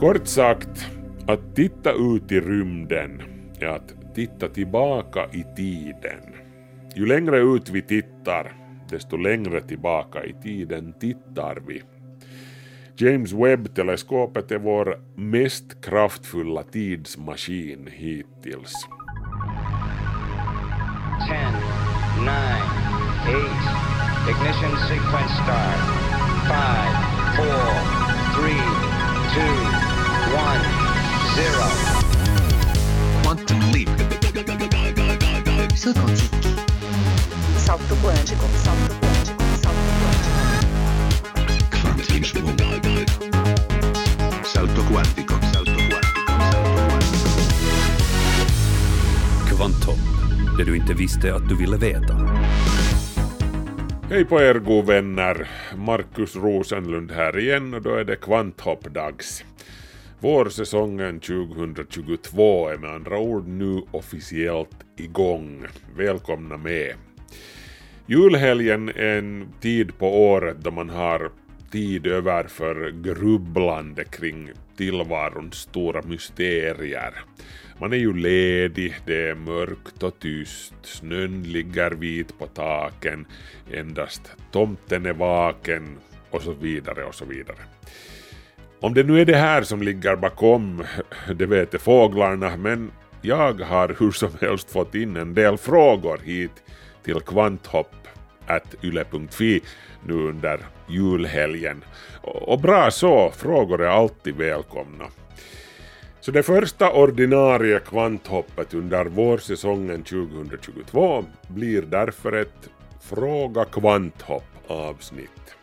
Kort sagt, att titta ut i rymden är att titta tillbaka i tiden. Ju längre ut vi tittar, desto längre tillbaka i tiden tittar vi. James Webb-teleskopet är vår mest kraftfulla tidsmaskin hittills. 10, 9, 8, ignition sequence start, 5, 4, 3, 2, 1, 0. Quantum leap. Salto quântico, salto quântico, salto quântico. Salto quantico, salto quantico. Kvanthopp, det du inte visste att du ville veta. Hej på er god vänner, Markus Rosenlund här igen och då är det kvanthopp-dags. Vårsäsongen 2022 är med andra ord nu officiellt igång. Välkomna med! Julhelgen är en tid på året då man har tid över för grubblande kring tillvarons stora mysterier. Man är ju ledig, det är mörkt och tyst, snön ligger vit på taken, endast tomten är vaken och så vidare och så vidare. Om det nu är det här som ligger bakom, det vet fåglarna, men jag har hur som helst fått in en del frågor hit till kvanthopp.yle.fi nu under julhelgen. Och bra så, frågor är alltid välkomna. Så det första ordinarie kvanthoppet under vårsäsongen 2022 blir därför ett Fråga kvanthopp avsnitt.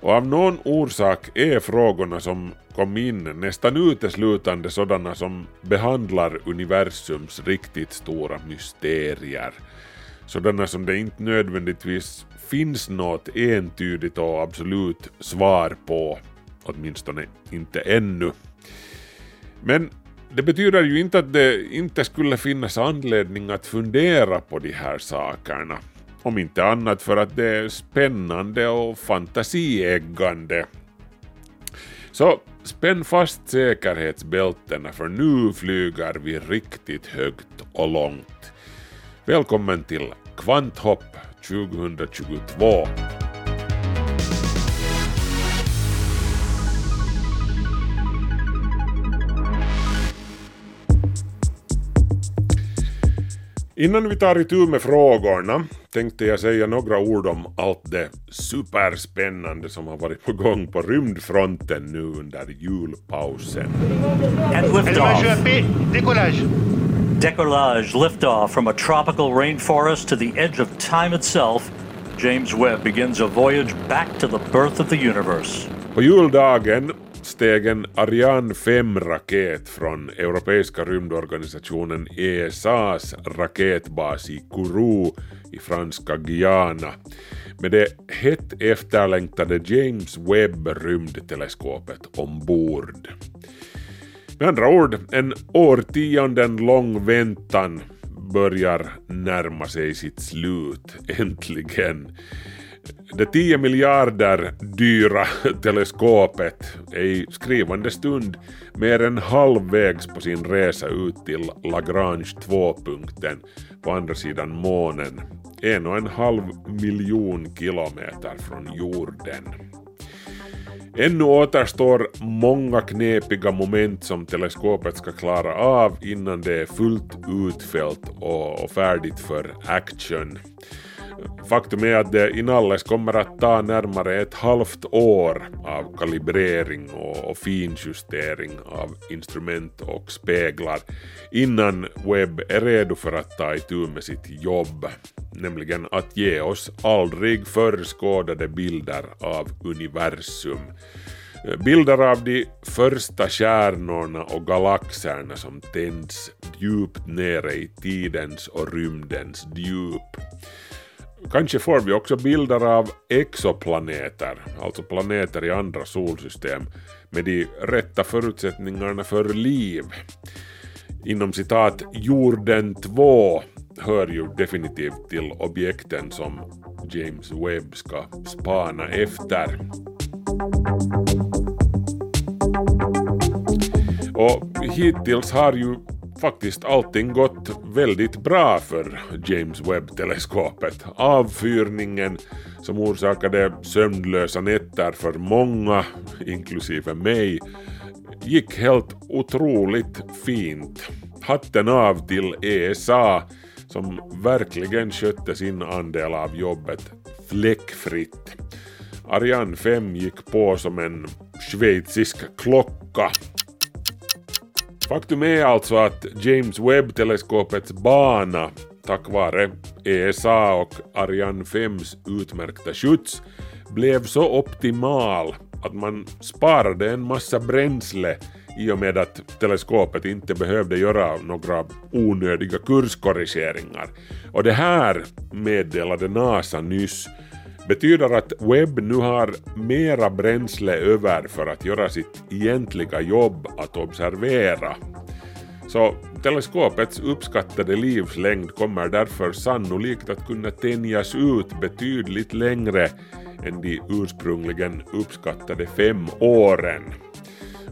Och av någon orsak är frågorna som kom in nästan uteslutande sådana som behandlar universums riktigt stora mysterier. Sådana som det inte nödvändigtvis finns något entydigt och absolut svar på, åtminstone inte ännu. Men det betyder ju inte att det inte skulle finnas anledning att fundera på de här sakerna. Om inte annat för att det är spännande och fantasieggande. Så spänn fast säkerhetsbältena för nu flyger vi riktigt högt och långt. Välkommen till Kvanthopp 2022. Innan vi tar itu med frågorna tänkte jag säga några ord om allt det superspännande som har varit på gång på rymdfronten nu under julpausen. And liftoff. Décollage. Decollage, liftoff from a tropical rainforest to the edge of time itself. James Webb begins a voyage back to the birth of the universe. På juldagen steg en Ariane 5-raket från Europeiska rymdorganisationen ESAs raketbas i Kourou i franska Guyana med det hett efterlängtade James Webb-rymdteleskopet ombord. Med andra ord, en årtionden lång väntan börjar närma sig sitt slut, äntligen. Det 10 miljarder dyra teleskopet är i skrivande stund mer än halvvägs på sin resa ut till Lagrange 2-punkten på andra sidan månen, en och en halv miljon kilometer från jorden. Ännu återstår många knepiga moment som teleskopet ska klara av innan det är fullt utfällt och färdigt för action. Faktum är att det inalles kommer att ta närmare ett halvt år av kalibrering och, finjustering av instrument och speglar innan Webb är redo för att ta itu med sitt jobb, nämligen att ge oss aldrig förskådade bilder av universum. Eh, bilder av de första stjärnorna och galaxerna som tänds djupt nere i tidens och rymdens djup. Kanske får vi också bilder av exoplaneter, alltså planeter i andra solsystem, med de rätta förutsättningarna för liv. Inom citat jorden 2 hör ju definitivt till objekten som James Webb ska spana efter. Och hittills har ju faktiskt allting gått väldigt bra för James Webb-teleskopet. Avfyrningen som orsakade sömnlösa nätter för många, inklusive mig, gick helt otroligt fint. Hatten av till ESA som verkligen skötte sin andel av jobbet fläckfritt. Ariane 5 gick på som en schweizisk klocka. Faktum är alltså att James Webb-teleskopets bana tack vare ESA och Ariane 5s utmärkta skjuts blev så optimal att man sparade en massa bränsle i och med att teleskopet inte behövde göra några onödiga kurskorrigeringar. Och det här meddelade NASA nyss betyder att Webb nu har mera bränsle över för att göra sitt egentliga jobb att observera. Så teleskopets uppskattade livslängd kommer därför sannolikt att kunna tänjas ut betydligt längre än de ursprungligen uppskattade fem åren.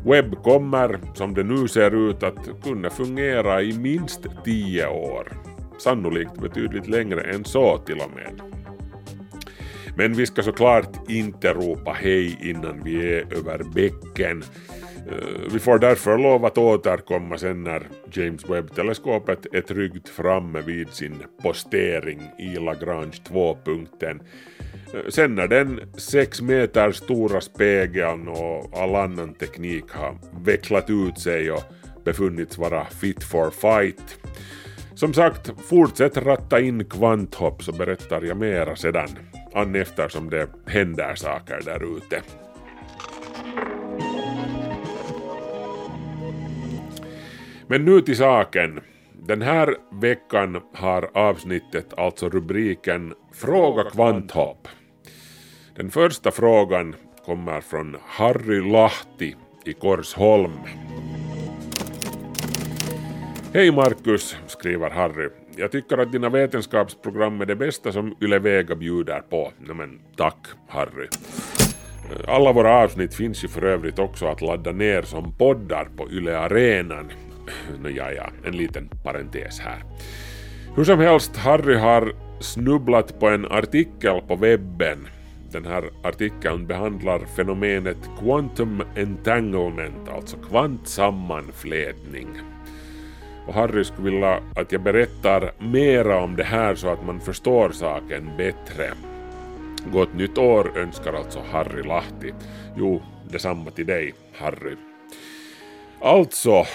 Webb kommer, som det nu ser ut, att kunna fungera i minst tio år. Sannolikt betydligt längre än så till och med. Men vi ska såklart inte ropa hej innan vi är över bäcken. Eh, vi får därför lov att återkomma sen när James Webb-teleskopet är tryggt framme vid sin postering i Lagrange 2-punkten. Eh, sen när den 6 meter stora spegeln och all annan teknik har vecklat ut sig och befunnits vara fit for fight. Som sagt, fortsätt ratta in kvanthopp så berättar jag mera sedan, an eftersom det händer saker där ute. Men nu till saken. Den här veckan har avsnittet alltså rubriken Fråga kvanthopp. Den första frågan kommer från Harry Lahti i Korsholm. Hej Marcus, skriver Harry. Jag tycker att dina vetenskapsprogram är det bästa som Yle Vega bjuder på. men tack Harry. Eh, alla våra avsnitt finns ju för övrigt också att ladda ner som poddar på Yle Arenan. Eh, Nåja, ja, en liten parentes här. Hur som helst, Harry har snubblat på en artikel på webben. Den här artikeln behandlar fenomenet quantum entanglement, alltså kvantsammanflätning. Och Harry skulle vilja att jag berättar mera om det här så att man förstår saken bättre. Gott nytt år önskar alltså Harry Lahti. Jo, detsamma till dig, Harry. Alltså,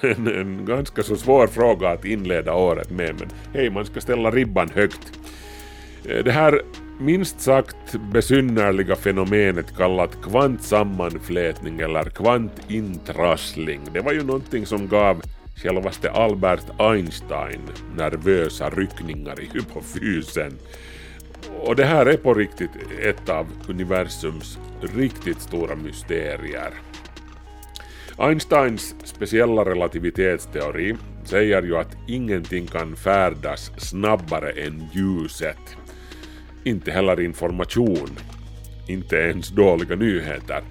en, en, ganska så svår fråga att inleda året med, men hej, man ska ställa ribban högt. Eh, det här minst sagt besynnerliga fenomenet kallat kvantsammanflätning eller kvantintrassling, det var ju någonting som gav självaste Albert Einstein nervösa ryckningar i hypofysen. Och det här är på riktigt ett av universums riktigt stora mysterier. Einsteins speciella relativitetsteori säger ju att ingenting kan färdas snabbare än ljuset. Inte heller information. Inte ens dåliga nyheter.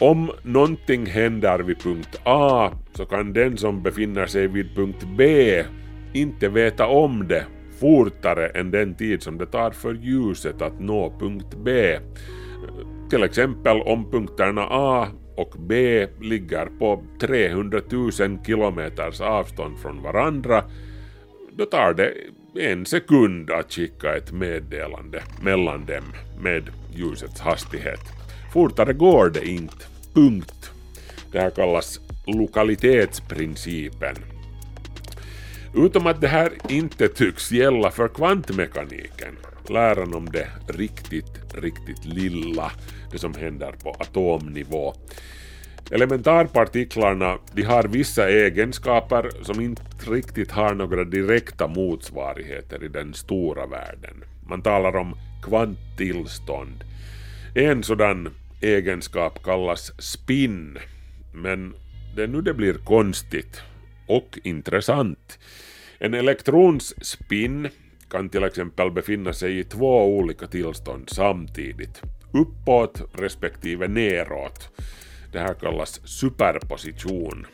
Om någonting händer vid punkt A så kan den som befinner sig vid punkt B inte veta om det fortare än den tid som det tar för ljuset att nå punkt B. Till exempel om punkterna A och B ligger på 300 000 kilometers avstånd från varandra, då tar det en sekund att skicka ett meddelande mellan dem med ljusets hastighet. Fortare går det inte. Punkt. Det här kallas lokalitetsprincipen. Utom att det här inte tycks gälla för kvantmekaniken, läran om det riktigt, riktigt lilla, det som händer på atomnivå. Elementarpartiklarna de har vissa egenskaper som inte riktigt har några direkta motsvarigheter i den stora världen. Man talar om kvanttillstånd. En sådan egenskap kallas spin, men det är nu det blir konstigt och intressant. En elektrons spin kan till exempel befinna sig i två olika tillstånd samtidigt, uppåt respektive neråt. Det här kallas superposition.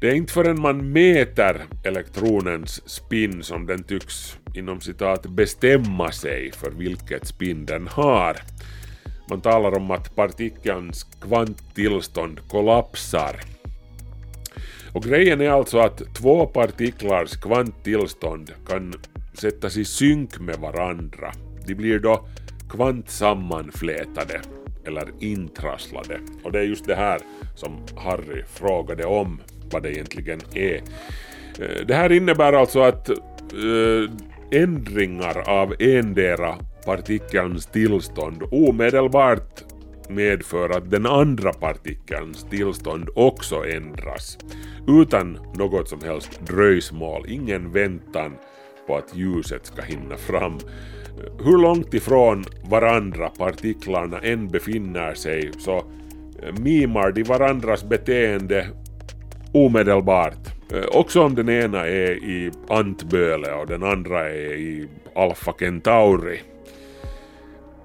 Det är inte förrän man mäter elektronens spin som den tycks inom citat bestämma sig för vilket spin den har. Man talar om att partikelns kvanttillstånd kollapsar. Och grejen är alltså att två partiklars kvanttillstånd kan sättas i synk med varandra. De blir då kvantsammanflätade eller intrasslade. Och det är just det här som Harry frågade om vad det egentligen är. Eh, det här innebär alltså att äh, ändringar av endera partikelns tillstånd omedelbart medför att den andra partikelns tillstånd också ändras utan något som helst dröjsmål, ingen väntan på att ljuset ska hinna fram. Hur långt ifrån varandra partiklarna än befinner sig så mimar de varandras beteende omedelbart. Också om den ena är i Antböle och den andra är i Alfa Centauri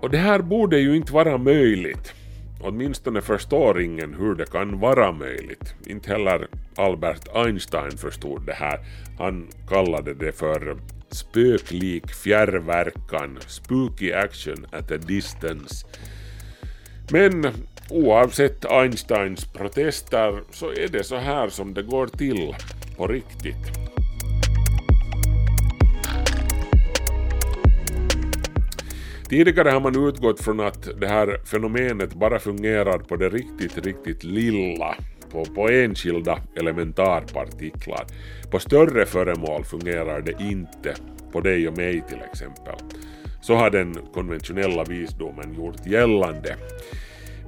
och det här borde ju inte vara möjligt. Åtminstone förstår ingen hur det kan vara möjligt. Inte heller Albert Einstein förstod det här. Han kallade det för spöklik fjärrverkan, spooky action at a distance. Men oavsett Einsteins protester så är det så här som det går till på riktigt. Tidigare har man utgått från att det här fenomenet bara fungerar på det riktigt, riktigt lilla, på, på enskilda elementarpartiklar. På större föremål fungerar det inte, på dig och mig till exempel. Så har den konventionella visdomen gjort gällande.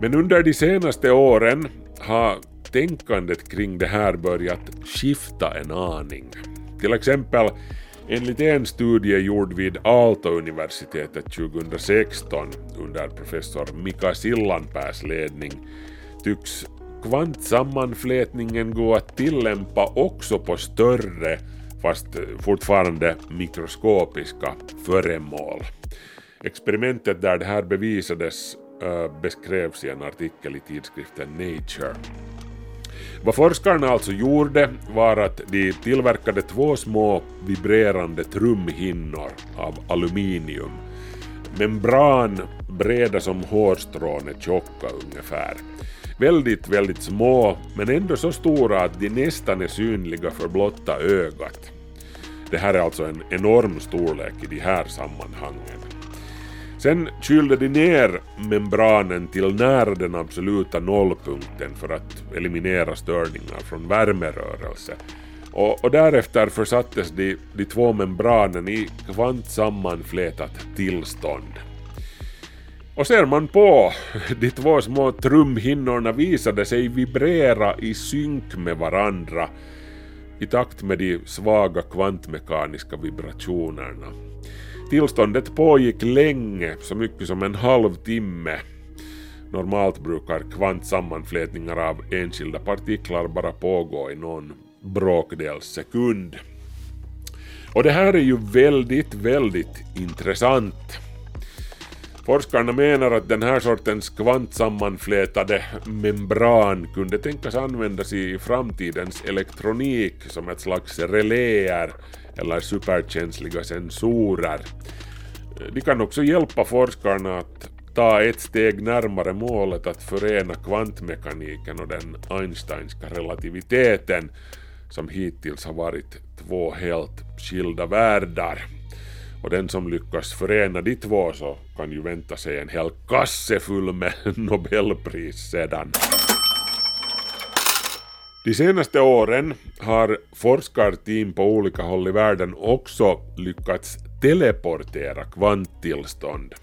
Men under de senaste åren har tänkandet kring det här börjat skifta en aning. Till exempel Enligt en studie gjord vid Aalto-universitetet 2016 under professor Mika Sillanpääs ledning tycks kvantsammanflätningen gå att tillämpa också på större, fast fortfarande mikroskopiska föremål. Experimentet där det här bevisades eh, beskrevs i en artikel i tidskriften Nature. Vad forskarna alltså gjorde var att de tillverkade två små vibrerande trumhinnor av aluminium. Membran breda som hårstrån är tjocka ungefär. Väldigt, väldigt små, men ändå så stora att de nästan är synliga för blotta ögat. Det här är alltså en enorm storlek i de här sammanhangen. Sen kylde de ner membranen till nära den absoluta nollpunkten för att eliminera störningar från värmerörelse. Och, och därefter försattes de, de två membranen i kvantsammanflätat tillstånd. Och ser man på, de två små trumhinnorna visade sig vibrera i synk med varandra i takt med de svaga kvantmekaniska vibrationerna. Tillståndet pågick länge, så mycket som en halvtimme. Normalt brukar kvantsammanflätningar av enskilda partiklar bara pågå i någon bråkdels sekund. Och det här är ju väldigt, väldigt intressant. Forskarna menar att den här sortens kvantsammanflätade membran kunde tänkas användas i framtidens elektronik som ett slags reläer eller superkänsliga sensorer. De kan också hjälpa forskarna att ta ett steg närmare målet att förena kvantmekaniken och den Einsteinska relativiteten som hittills har varit två helt skilda världar. Och den som lyckas förena de två så kan ju vänta sig en hel kasse full med Nobelpris sedan. De senaste åren har forskarteam på olika håll i världen också lyckats teleportera kvanttillstånd.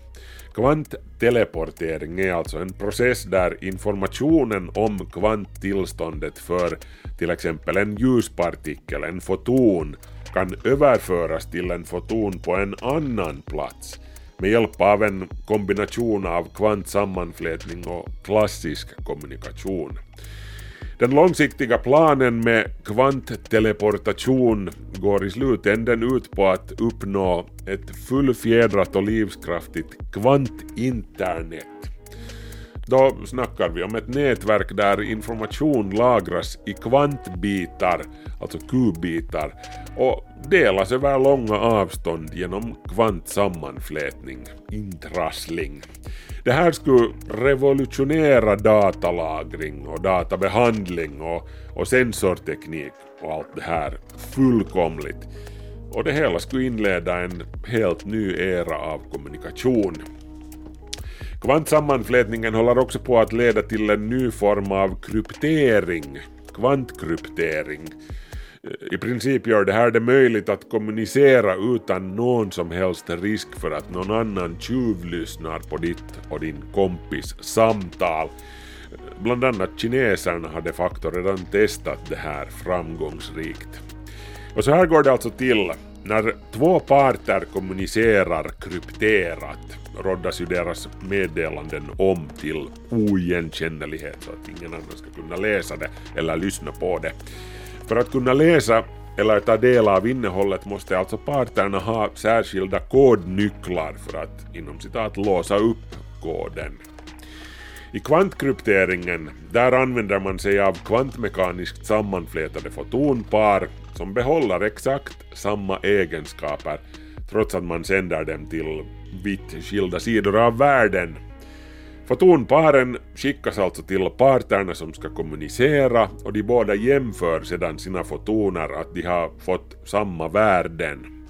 Kvantteleportering är alltså en process där informationen om kvanttillståndet för till exempel en ljuspartikel, en foton, kan överföras till en foton på en annan plats med hjälp av en kombination av kvantsammanflätning och klassisk kommunikation. Den långsiktiga planen med kvantteleportation går i slutänden ut på att uppnå ett fullfjädrat och livskraftigt kvantinternet. Då snackar vi om ett nätverk där information lagras i kvantbitar, alltså kubbitar, och delas över långa avstånd genom kvantsammanflätning, intrassling. Det här skulle revolutionera datalagring och databehandling och, och sensorteknik och allt det här fullkomligt. Och det hela skulle inleda en helt ny era av kommunikation. Kvantsammanflätningen håller också på att leda till en ny form av kryptering, kvantkryptering. I princip gör det här det möjligt att kommunicera utan någon som helst risk för att någon annan tjuvlyssnar på ditt och din kompis samtal. Bland annat kineserna har de facto redan testat det här framgångsrikt. Och så här går det alltså till när två parter kommunicerar krypterat råddas ju deras meddelanden om till oigenkännlighet så att ingen annan ska kunna läsa det eller lyssna på det. För att kunna läsa eller ta del av innehållet måste alltså parterna ha särskilda kodnycklar för att inom citat låsa upp koden. I kvantkrypteringen, där använder man sig av kvantmekaniskt sammanflätade fotonpar som behåller exakt samma egenskaper trots att man sänder dem till vitt skilda sidor av världen. Fotonparen skickas alltså till parterna som ska kommunicera och de båda jämför sedan sina fotoner att de har fått samma värden.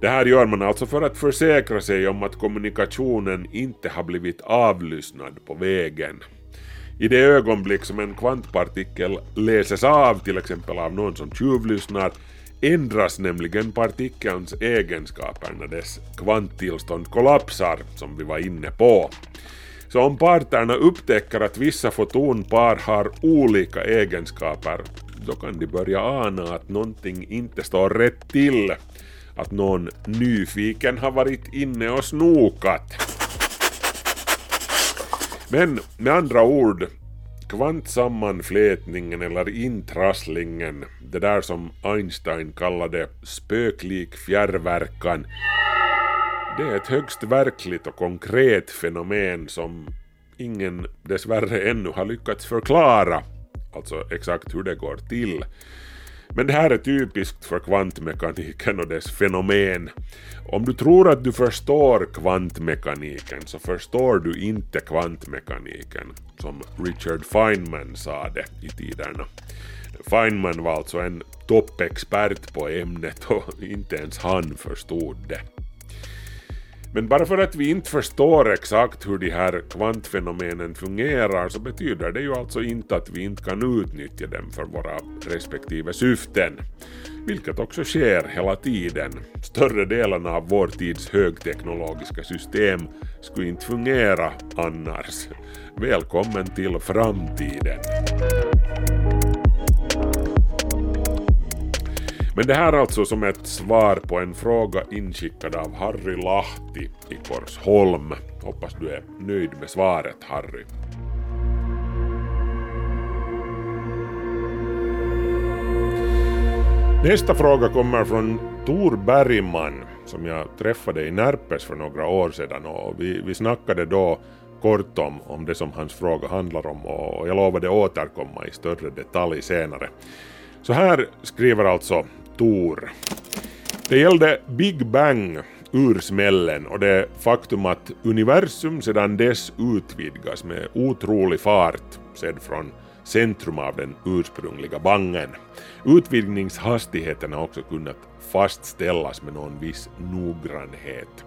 Det här gör man alltså för att försäkra sig om att kommunikationen inte har blivit avlyssnad på vägen. I det ögonblick som en kvantpartikel läses av till exempel av någon som tjuvlyssnar ändras nämligen partikelns egenskaper när dess kvanttillstånd kollapsar, som vi var inne på. Så om parterna upptäcker att vissa fotonpar har olika egenskaper, då kan de börja ana att någonting inte står rätt till. Att någon nyfiken har varit inne och snokat. Men med andra ord, kvantsammanflätningen eller intrasslingen, det där som Einstein kallade spöklik fjärrverkan, det är ett högst verkligt och konkret fenomen som ingen dessvärre ännu har lyckats förklara, alltså exakt hur det går till. Men det här är typiskt för kvantmekaniken och dess fenomen. Om du tror att du förstår kvantmekaniken så förstår du inte kvantmekaniken, som Richard Feynman sa det i tiderna. Feynman var alltså en toppexpert på ämnet och inte ens han förstod det. Men bara för att vi inte förstår exakt hur de här kvantfenomenen fungerar så betyder det ju alltså inte att vi inte kan utnyttja dem för våra respektive syften. Vilket också sker hela tiden. Större delen av vår tids högteknologiska system skulle inte fungera annars. Välkommen till framtiden. Men det här är alltså som ett svar på en fråga inskickad av Harry Lahti i Korsholm. Hoppas du är nöjd med svaret Harry. Nästa fråga kommer från Tor Bergman som jag träffade i Närpes för några år sedan och vi, vi snackade då kort om, om det som hans fråga handlar om och jag lovade återkomma i större detalj senare. Så här skriver alltså Tor. Det gällde Big Bang, ursmällen och det faktum att universum sedan dess utvidgas med otrolig fart sedd från centrum av den ursprungliga bangen. Utvidgningshastigheten har också kunnat fastställas med någon viss noggrannhet.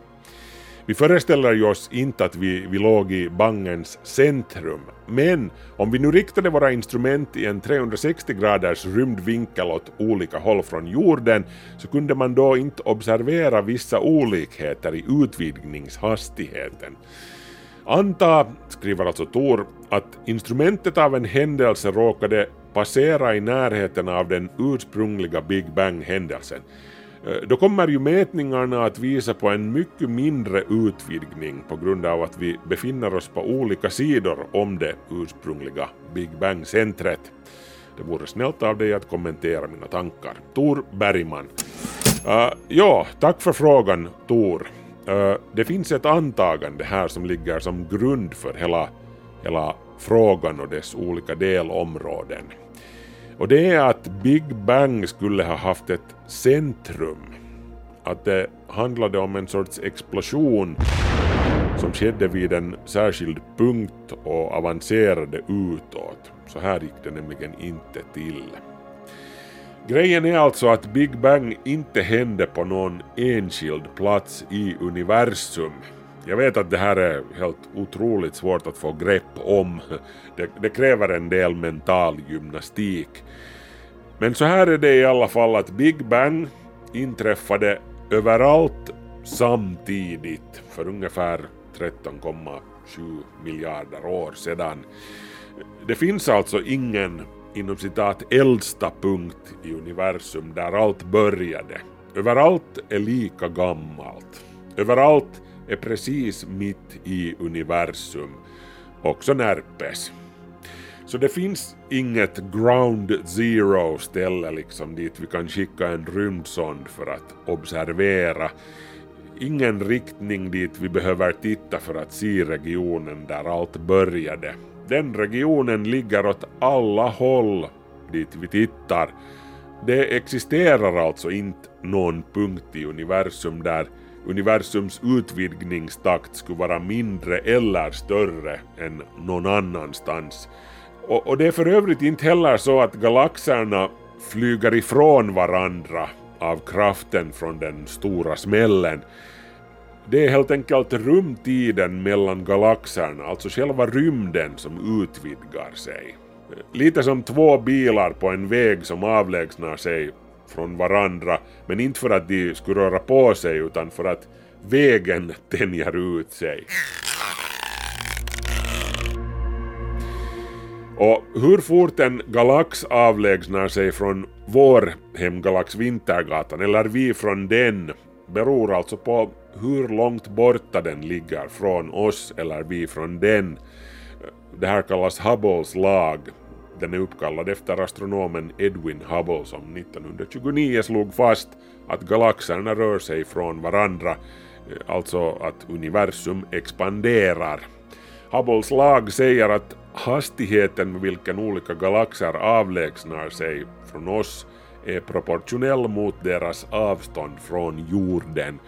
Vi föreställer oss inte att vi, vi låg i bangens centrum, men om vi nu riktade våra instrument i en 360 graders rymdvinkel åt olika håll från jorden så kunde man då inte observera vissa olikheter i utvidgningshastigheten. Anta, skriver alltså Tor, att instrumentet av en händelse råkade passera i närheten av den ursprungliga Big Bang-händelsen. Eh, då kommer ju mätningarna att visa på en mycket mindre utvidgning på grund av att vi befinner oss på olika sidor om det ursprungliga Big Bang-centret. Det vore snällt av dig att kommentera mina tankar. Tor Bergman. Uh, ja, tack för frågan Tor. Uh, det finns ett antagande här som ligger som grund för hela, hela frågan och dess olika delområden. Och det är att Big Bang skulle ha haft ett centrum. Att det handlade om en sorts explosion som skedde vid en särskild punkt och avancerade utåt. Så här gick det nämligen inte till. Grejen är alltså att Big Bang inte hände på någon enskild plats i universum. Jag vet att det här är helt otroligt svårt att få grepp om. Det, det, kräver en del mental gymnastik. Men så här är det i alla fall att Big Bang inträffade överallt samtidigt för ungefär 13,7 miljarder år sedan. Det finns alltså ingen inom citat äldsta punkt i universum där allt började. Överallt är lika gammalt. Överallt är precis mitt i universum. Också närpes. Så det finns inget ground zero ställe liksom dit vi kan skicka en rymdsond för att observera. Ingen riktning dit vi behöver titta för att se regionen där allt började. Den regionen ligger åt alla håll dit vi tittar. Det existerar alltså inte någon punkt i universum där universums utvidgningstakt skulle vara mindre eller större än någon annanstans. Och, och det är för övrigt inte heller så att galaxerna flyger ifrån varandra av kraften från den stora smällen. Det är helt enkelt rumtiden mellan galaxerna, alltså själva rymden, som utvidgar sig. Lite som två bilar på en väg som avlägsnar sig från varandra, men inte för att de skulle röra på sig utan för att vägen tänjer ut sig. Och hur fort en galax avlägsnar sig från vår hemgalax Vintergatan, eller vi från den, beror alltså på hur långt borta den ligger från oss eller vi från den. Det här kallas Hubbles lag. Den är uppkallad efter astronomen Edwin Hubble som 1929 slog fast att galaxerna rör sig från varandra, eh, alltså att universum expanderar. Hubbles lag säger att hastigheten med vilken olika galaxer avlägsnar sig från oss är proportionell mot deras avstånd från jorden.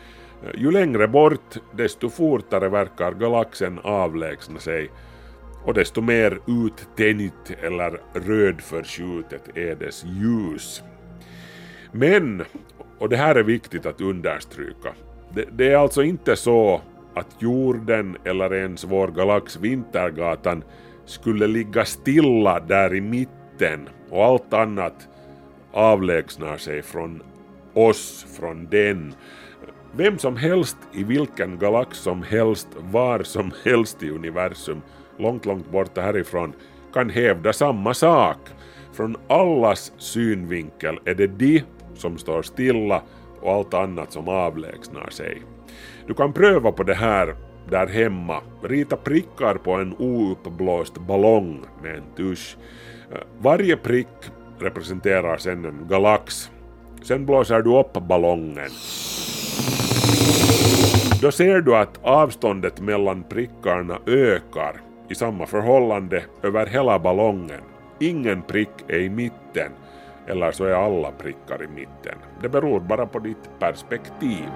Eh, ju längre bort, desto fortare verkar galaxen avlägsna sig och desto mer uttänjt eller rödförskjutet är dess ljus. Men, och det här är viktigt att understryka, det, det är alltså inte så att jorden eller ens vår galax Vintergatan skulle ligga stilla där i mitten och allt annat avlägsnar sig från oss, från den. Vem som helst i vilken galax som helst, var som helst i universum, långt, långt borta härifrån, kan hävda samma sak. Från allas synvinkel är det de som står stilla och allt annat som avlägsnar sig. Du kan pröva på det här där hemma. Rita prickar på en ouppblåst ballong med en tusch. Eh, varje prick representerar sedan en galax. Sen blåser du upp ballongen. Då ser du att avståndet mellan prickarna ökar i samma förhållande över hela ballongen. Ingen prick är i mitten, eller så är alla prickar i mitten. Det beror bara på ditt perspektiv.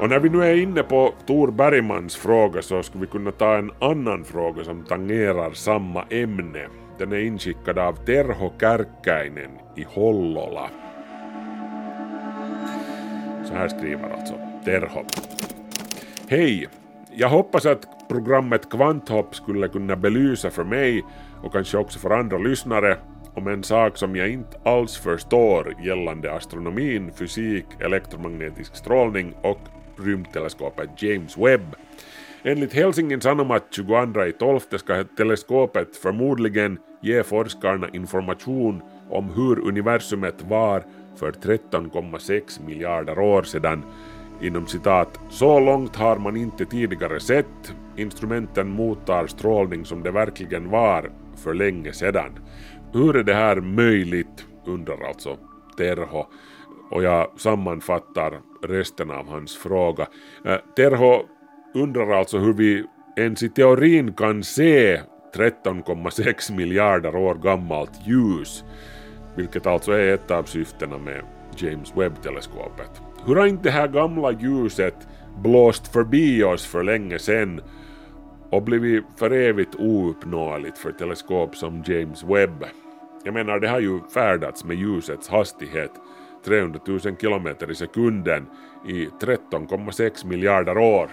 Och när vi nu är inne på Tor Bergmans fråga så skulle vi kunna ta en annan fråga som tangerar samma ämne. Den är inskickad av Terho Kärkkäinen i Hollola. Så här skriver alltså Terho. Hej! Jag hoppas att programmet Kvanthopp skulle kunna belysa för mig och kanske också för andra lyssnare om en sak som jag inte alls förstår gällande astronomin, fysik, elektromagnetisk strålning och rymdteleskopet James Webb. Enligt Helsingin Sanomat 22.12 ska teleskopet förmodligen ge forskarna information om hur universumet var för 13,6 miljarder år sedan. Inom citat, så långt har man inte tidigare sett. Instrumenten mottar strålning som det verkligen var för länge sedan. Hur är det här möjligt? undrar alltså Terho. och jag sammanfattar resten av hans fråga. Eh, Terho undrar alltså hur vi ens i teorin kan se 13,6 miljarder år gammalt ljus, vilket alltså är ett av syftena med James Webb-teleskopet. Hur har inte det här gamla ljuset blåst förbi oss för länge sedan och blivit för evigt ouppnåeligt för teleskop som James Webb? Jag menar, det har ju färdats med ljusets hastighet 300 000 kilometer i sekunden i 13,6 miljarder år.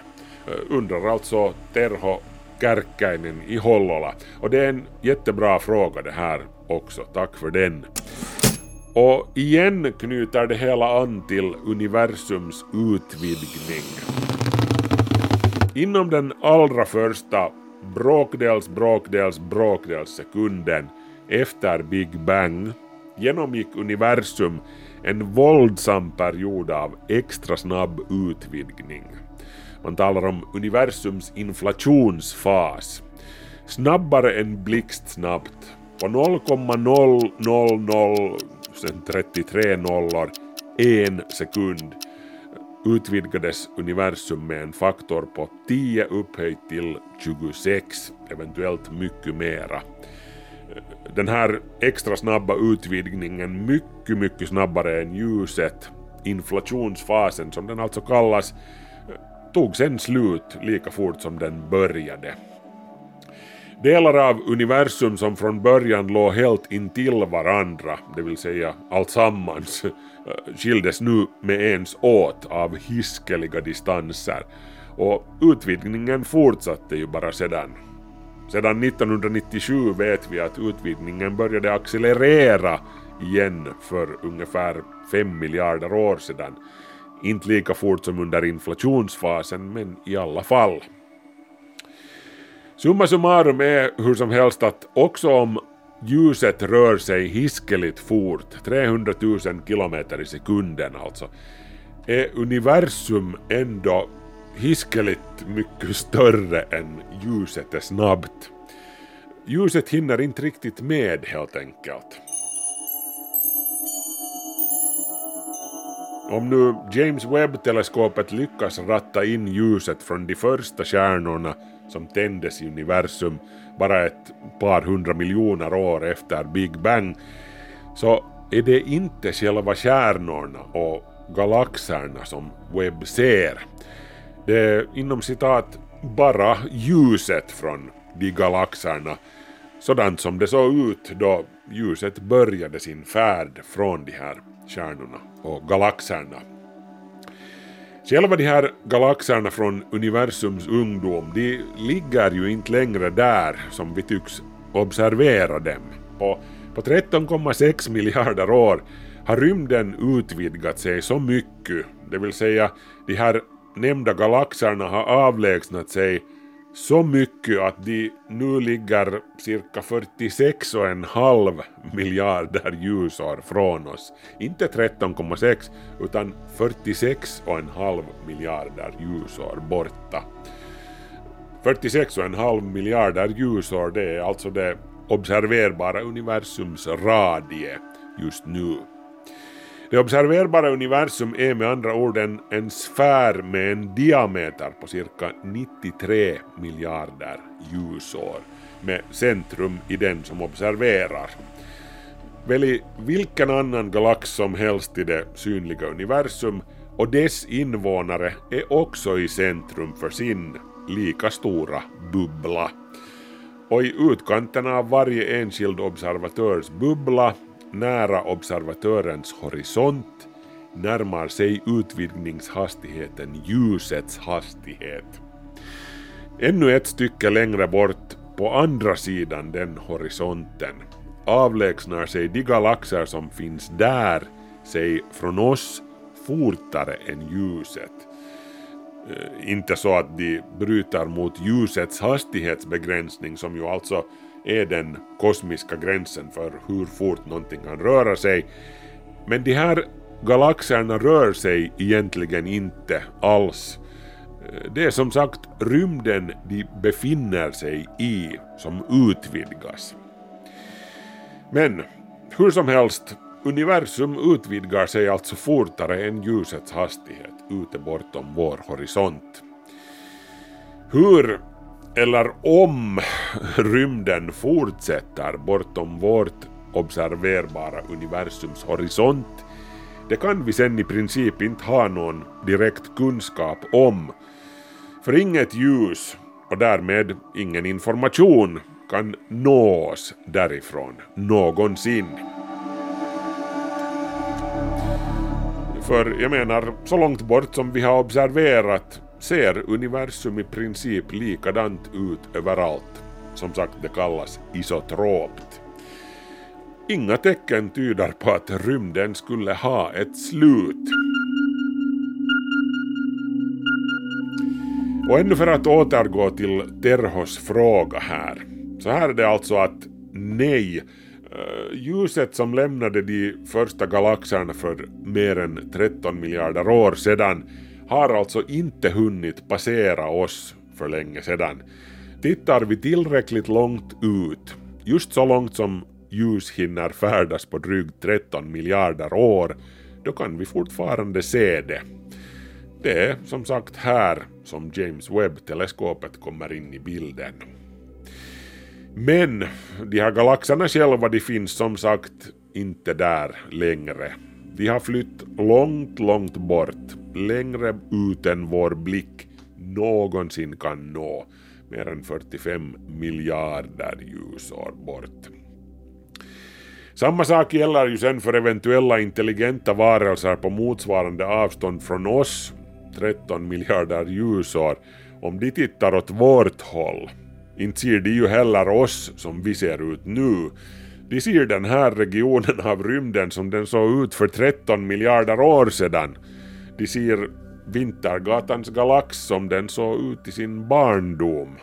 Eh, undrar alltså Terho Kärkkäinen i Hollola. Och det är en jättebra fråga det här också, tack för den. Och igen knyter det hela an till universums utvidgning. Inom den allra första bråkdels bråkdels bråkdels sekunden efter Big Bang genomgick universum en våldsam period av extra snabb utvidgning. Man talar om universums inflationsfas. Snabbare än blixtsnabbt. På 0,000 sen 33 nollor en sekund utvidgades universum med en faktor på 10 upphöjt till 26, eventuellt mycket mera. Den här extra snabba utvidgningen, mycket, mycket snabbare än ljuset, inflationsfasen som den alltså kallas, tog sen slut lika fort som den började. Delar av universum som från början låg helt intill varandra, det vill säga alltsammans, eh, skildes nu med ens åt av hiskeliga distanser och utvidgningen fortsatte ju bara sedan. Sedan 1997 vet vi att utvidgningen började accelerera igen för ungefär 5 miljarder år sedan inte lika fort som under inflationsfasen, men i alla fall. Summa summarum är hur som helst att också om ljuset rör sig hiskeligt fort, 300 000 kilometer i sekunden alltså, är universum ändå hiskeligt mycket större än ljuset är snabbt. Ljuset hinner inte riktigt med helt enkelt. Om nu James Webb-teleskopet lyckas ratta in ljuset från de första stjärnorna som tändes i universum bara ett par hundra miljoner år efter Big Bang så är det inte själva stjärnorna och galaxerna som Webb ser. Det är inom citat bara ljuset från de galaxerna sådant som det såg ut då ljuset började sin färd från de här stjärnorna och galaxerna. Själva de här galaxerna från universums ungdom, de ligger ju inte längre där som vi tycks observera dem. På, på 13,6 miljarder år har rymden utvidgat sig så mycket, det vill säga de här nämnda galaxerna har avlägsnat sig så mycket att de nu ligger cirka 46,5 miljarder ljusår från oss. Inte 13,6 utan 46,5 miljarder ljusår borta. 46,5 miljarder ljusår det är alltså det observerbara universums radie just nu. Det observerbara universum är med andra ord en, en sfär med en diameter på cirka 93 miljarder ljusår med centrum i den som observerar. Välj vilken annan galax som helst i det synliga universum och dess invånare är också i centrum för sin lika stora bubbla. Och i utkanten av varje enskild observatörs bubbla nära observatörens horisont närmar sig utvidgningshastigheten ljusets hastighet. Ännu ett stycke längre bort, på andra sidan den horisonten, avlägsnar sig de galaxer som finns där sig från oss fortare än ljuset. Eh, inte så att de bryter mot ljusets hastighetsbegränsning som ju alltså är den kosmiska gränsen för hur fort någonting kan röra sig. Men de här galaxerna rör sig egentligen inte alls. Det är som sagt rymden de befinner sig i som utvidgas. Men hur som helst, universum utvidgar sig alltså fortare än ljusets hastighet ute bortom vår horisont. Hur eller om rymden fortsätter bortom vårt observerbara universums horisont, det kan vi sen i princip inte ha någon direkt kunskap om. För inget ljus och därmed ingen information kan nå oss därifrån någonsin. För jag menar, så långt bort som vi har observerat ser universum i princip likadant ut överallt. Som sagt, det kallas isotropt. Inga tecken tyder på att rymden skulle ha ett slut. Och ännu för att återgå till Terhos fråga här. Så här är det alltså att nej, eh, ljuset som lämnade de första galaxerna för mer än 13 miljarder år sedan har alltså inte hunnit passera oss för länge sedan. Tittar vi tillräckligt långt ut, just så långt som ljus hinner färdas på drygt 13 miljarder år, då kan vi fortfarande se det. Det är som sagt här som James Webb-teleskopet kommer in i bilden. Men de här galaxerna själva de finns som sagt inte där längre. De har flytt långt, långt bort, längre ut än vår blick någonsin kan nå, mer än 45 miljarder ljusår bort. Samma sak gäller ju sen för eventuella intelligenta varelser på motsvarande avstånd från oss, 13 miljarder ljusår, om de tittar åt vårt håll. Inte ser de ju heller oss som vi ser ut nu. De ser den här regionen av rymden som den såg ut för 13 miljarder år sedan. De ser Vintergatans galax som den såg ut i sin barndom.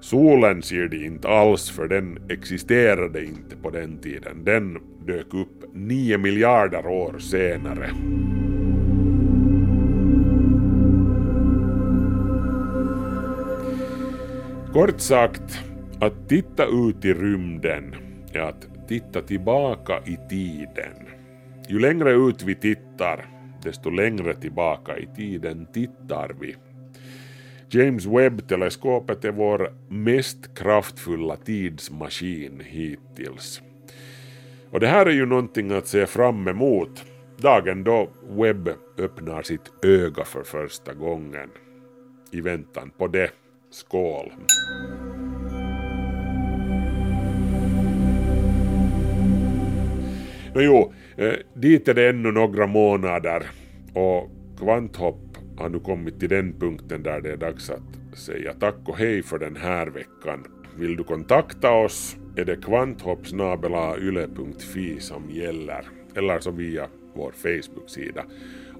Solen ser de inte alls för den existerade inte på den tiden. Den dök upp 9 miljarder år senare. Kort sagt, att titta ut i rymden är att titta tillbaka i tiden. Ju längre ut vi tittar, desto längre tillbaka i tiden tittar vi. James Webb-teleskopet är vår mest kraftfulla tidsmaskin hittills. Och det här är ju någonting att se fram emot, dagen då Webb öppnar sitt öga för första gången. I väntan på det, skål! Nå jo, eh, dit är det ännu några månader och kvanthopp har nu kommit till den punkten där det är dags att säga tack och hej för den här veckan. Vill du kontakta oss är det kvanthoppsnabelayle.fi som gäller, eller så via vår Facebook-sida.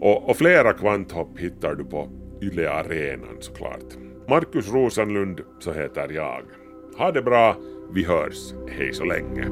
Och, och flera kvanthopp hittar du på Yle Arenan såklart. Markus Rosenlund så heter jag. Ha det bra, vi hörs, hej så länge.